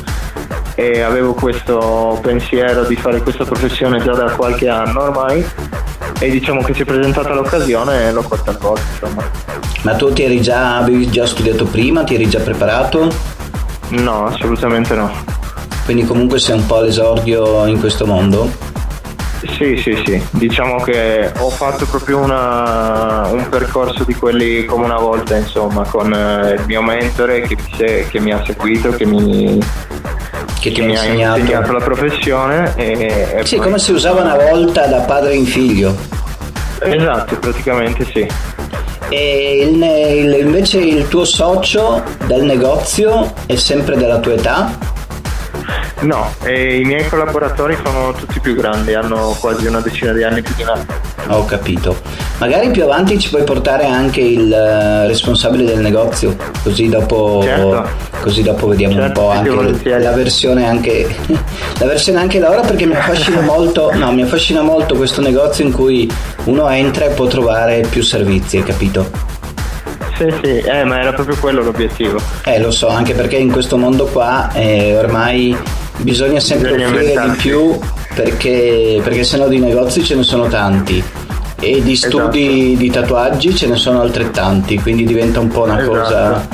e avevo questo pensiero di fare questa professione già da qualche anno ormai e diciamo che si è presentata l'occasione e l'ho fatta a insomma. Ma tu ti eri già, avevi già studiato prima, ti eri già preparato? No, assolutamente no. Quindi comunque sei un po' all'esordio in questo mondo? Sì, sì, sì, diciamo che ho fatto proprio una, un percorso di quelli come una volta, insomma, con eh, il mio mentore che, che mi ha seguito, che mi, che che mi ha insegnato la professione. E, e sì, poi... come si usava una volta da padre in figlio. Esatto, praticamente sì. E il, il, invece il tuo socio del negozio è sempre della tua età? No, i miei collaboratori sono tutti più grandi, hanno quasi una decina di anni più di me. Ho capito. Magari più avanti ci puoi portare anche il eh, responsabile del negozio, così dopo, certo. così dopo vediamo certo, un po' anche la versione anche la versione anche l'ora perché mi affascina molto, no, mi affascina molto questo negozio in cui uno entra e può trovare più servizi, hai capito? Sì, sì, eh, ma era proprio quello l'obiettivo. Eh, lo so, anche perché in questo mondo qua eh, ormai bisogna sempre bisogna offrire di più perché, perché sennò di negozi ce ne sono tanti e di studi esatto. di tatuaggi ce ne sono altrettanti, quindi diventa un po' una esatto. cosa.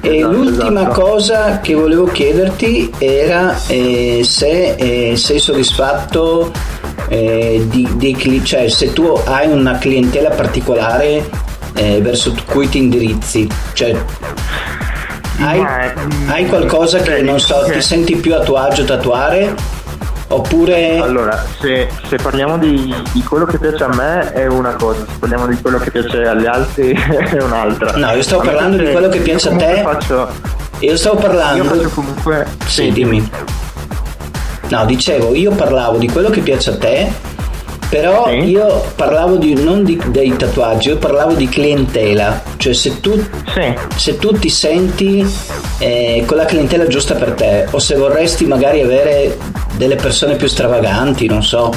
E esatto, l'ultima esatto. cosa che volevo chiederti era eh, se eh, sei soddisfatto eh, di, di, cioè se tu hai una clientela particolare eh, verso cui ti indirizzi, cioè hai, hai qualcosa che non so, ti senti più a tuo agio tatuare? Oppure... Allora, se, se parliamo di, di, quello che piace a me è una cosa, se parliamo di quello che piace agli altri è un'altra. No, io stavo parlando di quello che piace a te. Faccio, io stavo parlando... Io faccio comunque... Sì dimmi. No, dicevo, io parlavo di quello che piace a te però sì. io parlavo di, non di, dei tatuaggi, io parlavo di clientela, cioè se tu, sì. se tu ti senti eh, con la clientela giusta per te o se vorresti magari avere delle persone più stravaganti, non so.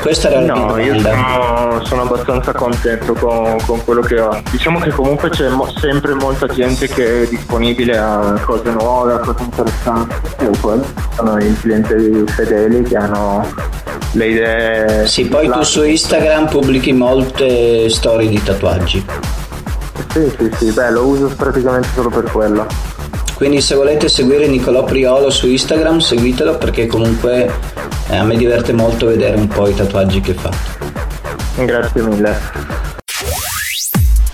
Questa era la no. Io sono, sono abbastanza contento con, con, quello che ho. Diciamo che comunque c'è mo- sempre molta gente che è disponibile a cose nuove, a cose interessanti. Sono i clienti fedeli che hanno le idee. Sì, poi tu su Instagram pubblichi molte storie di tatuaggi. Sì, sì, sì, beh, lo uso praticamente solo per quello. Quindi se volete seguire Nicolò Priolo su Instagram seguitelo perché comunque eh, a me diverte molto vedere un po' i tatuaggi che fa. Grazie mille.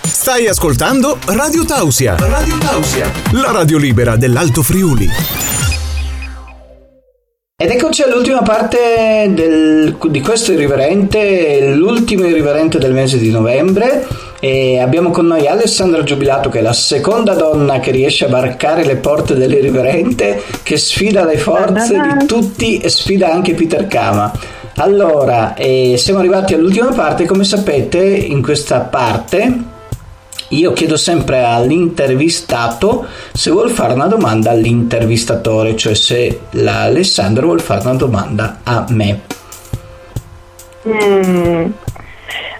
Stai ascoltando Radio Tausia. Radio Tausia, la radio libera dell'Alto Friuli. Ed eccoci all'ultima parte del, di questo irriverente, l'ultimo irriverente del mese di novembre. E abbiamo con noi Alessandra Giubilato, che è la seconda donna che riesce a varcare le porte dell'irriverente, che sfida le forze di tutti e sfida anche Peter Kama. Allora, eh, siamo arrivati all'ultima parte, come sapete, in questa parte io chiedo sempre all'intervistato se vuol fare una domanda all'intervistatore, cioè se l'Alessandro vuol fare una domanda a me. Mm.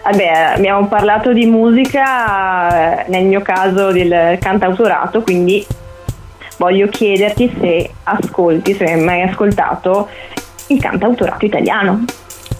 Vabbè, abbiamo parlato di musica, nel mio caso del cantautorato, quindi voglio chiederti se ascolti, se hai mai ascoltato il cantautorato italiano.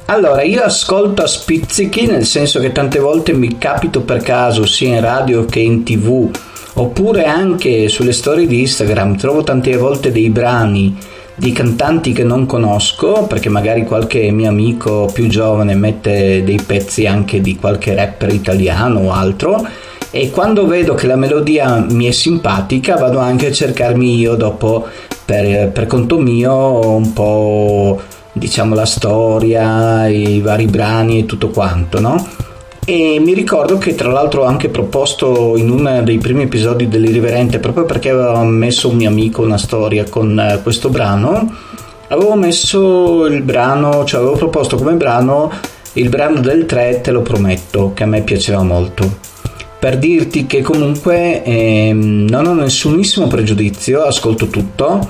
Allora, io ascolto a spizzichi, nel senso che tante volte mi capito per caso, sia in radio che in tv, oppure anche sulle storie di Instagram, trovo tante volte dei brani di cantanti che non conosco, perché magari qualche mio amico più giovane mette dei pezzi anche di qualche rapper italiano o altro, e quando vedo che la melodia mi è simpatica vado anche a cercarmi io dopo per, per conto mio un po' diciamo la storia, i vari brani e tutto quanto, no? E mi ricordo che tra l'altro ho anche proposto in uno dei primi episodi dell'Irriverente, proprio perché aveva messo un mio amico una storia con eh, questo brano, avevo messo il brano, cioè avevo proposto come brano il brano del 3, te lo prometto, che a me piaceva molto. Per dirti che comunque ehm, non ho nessunissimo pregiudizio, ascolto tutto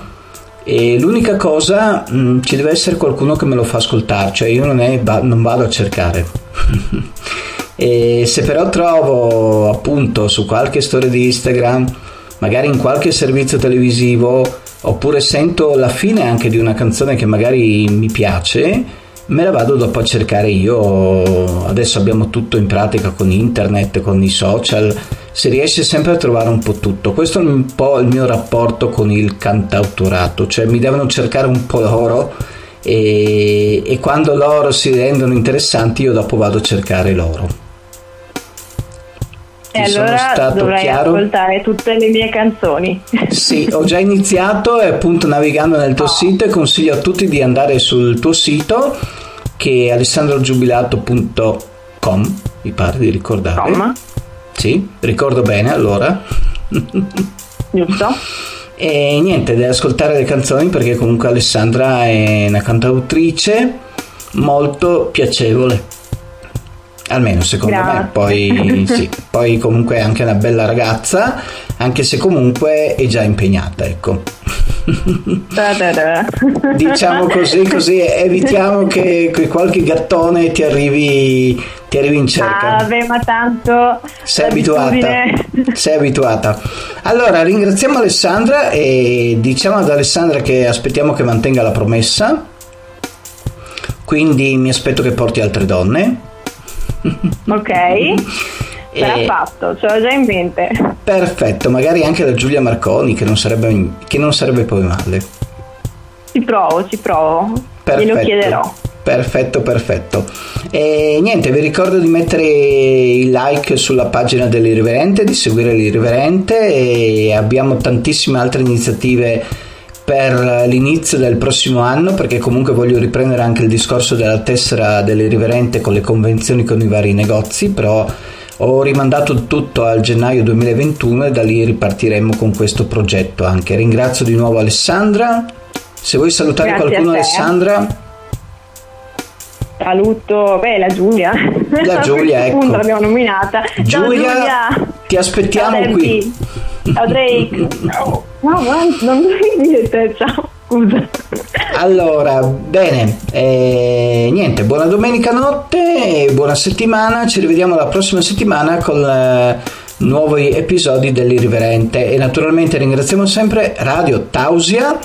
e l'unica cosa, mh, mm, ci deve essere qualcuno che me lo fa ascoltare, cioè io non, è, non vado a cercare. e se però trovo appunto su qualche storia di Instagram, magari in qualche servizio televisivo, oppure sento la fine anche di una canzone che magari mi piace, me la vado dopo a cercare io. Adesso abbiamo tutto in pratica con internet, con i social si riesce sempre a trovare un po' tutto. Questo è un po' il mio rapporto con il cantautorato, cioè mi devono cercare un po' loro e, e quando loro si rendono interessanti io dopo vado a cercare loro. E allora dovrei chiaro? ascoltare tutte le mie canzoni. Sì, ho già iniziato e appunto navigando nel tuo oh. sito e consiglio a tutti di andare sul tuo sito che è alessandrogiubilato.com, mi pare di ricordare. Com. Sì, ricordo bene allora. Giusto. E niente, devi ascoltare le canzoni perché comunque Alessandra è una cantautrice molto piacevole. Almeno secondo Grazie. me, poi, sì, poi comunque è anche una bella ragazza, anche se comunque è già impegnata, ecco. diciamo così, così evitiamo che, che qualche gattone ti arrivi ti arrivi in cerca. Ah, vabbè, ma tanto sei abituata. Sei abituata. Allora, ringraziamo Alessandra e diciamo ad Alessandra che aspettiamo che mantenga la promessa. Quindi mi aspetto che porti altre donne. Ok. Sarà fatto, ce l'ho già in mente. Perfetto, magari anche da Giulia Marconi, che non sarebbe, che non sarebbe poi male. Ci provo, ci provo. Perfetto. Glielo chiederò. Perfetto, perfetto. E niente, vi ricordo di mettere il like sulla pagina dell'Irriverente, di seguire l'Irriverente e abbiamo tantissime altre iniziative per l'inizio del prossimo anno perché comunque voglio riprendere anche il discorso della tessera dell'Irriverente con le convenzioni con i vari negozi, però ho rimandato tutto al gennaio 2021 e da lì ripartiremo con questo progetto anche. Ringrazio di nuovo Alessandra. Se vuoi salutare Grazie qualcuno Alessandra saluto beh, la Giulia. La Giulia, ecco. punto l'abbiamo nominata. Giulia, Giulia. ti aspettiamo ciao, qui. Ciao Drake. No, no, non devi dire te, ciao. Scusa. Allora, bene, eh, niente, buona domenica notte e buona settimana. Ci rivediamo la prossima settimana con eh, nuovi episodi dell'Irriverente. E naturalmente ringraziamo sempre Radio Tausia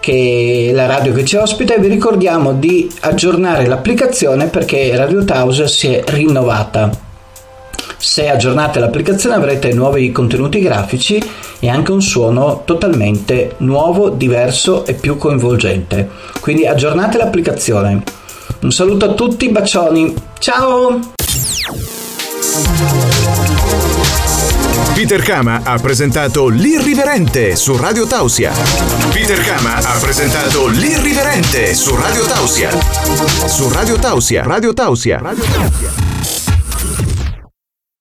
che è la radio che ci ospita e vi ricordiamo di aggiornare l'applicazione perché Radio Tausia si è rinnovata. Se aggiornate l'applicazione avrete nuovi contenuti grafici e anche un suono totalmente nuovo, diverso e più coinvolgente. Quindi aggiornate l'applicazione. Un saluto a tutti, bacioni, ciao! Peter Kama ha presentato L'Irriverente su Radio Tausia. Peter Kama ha presentato L'Irriverente su Radio Tausia. Su Radio Tausia. Radio Tausia. Radio Tausia.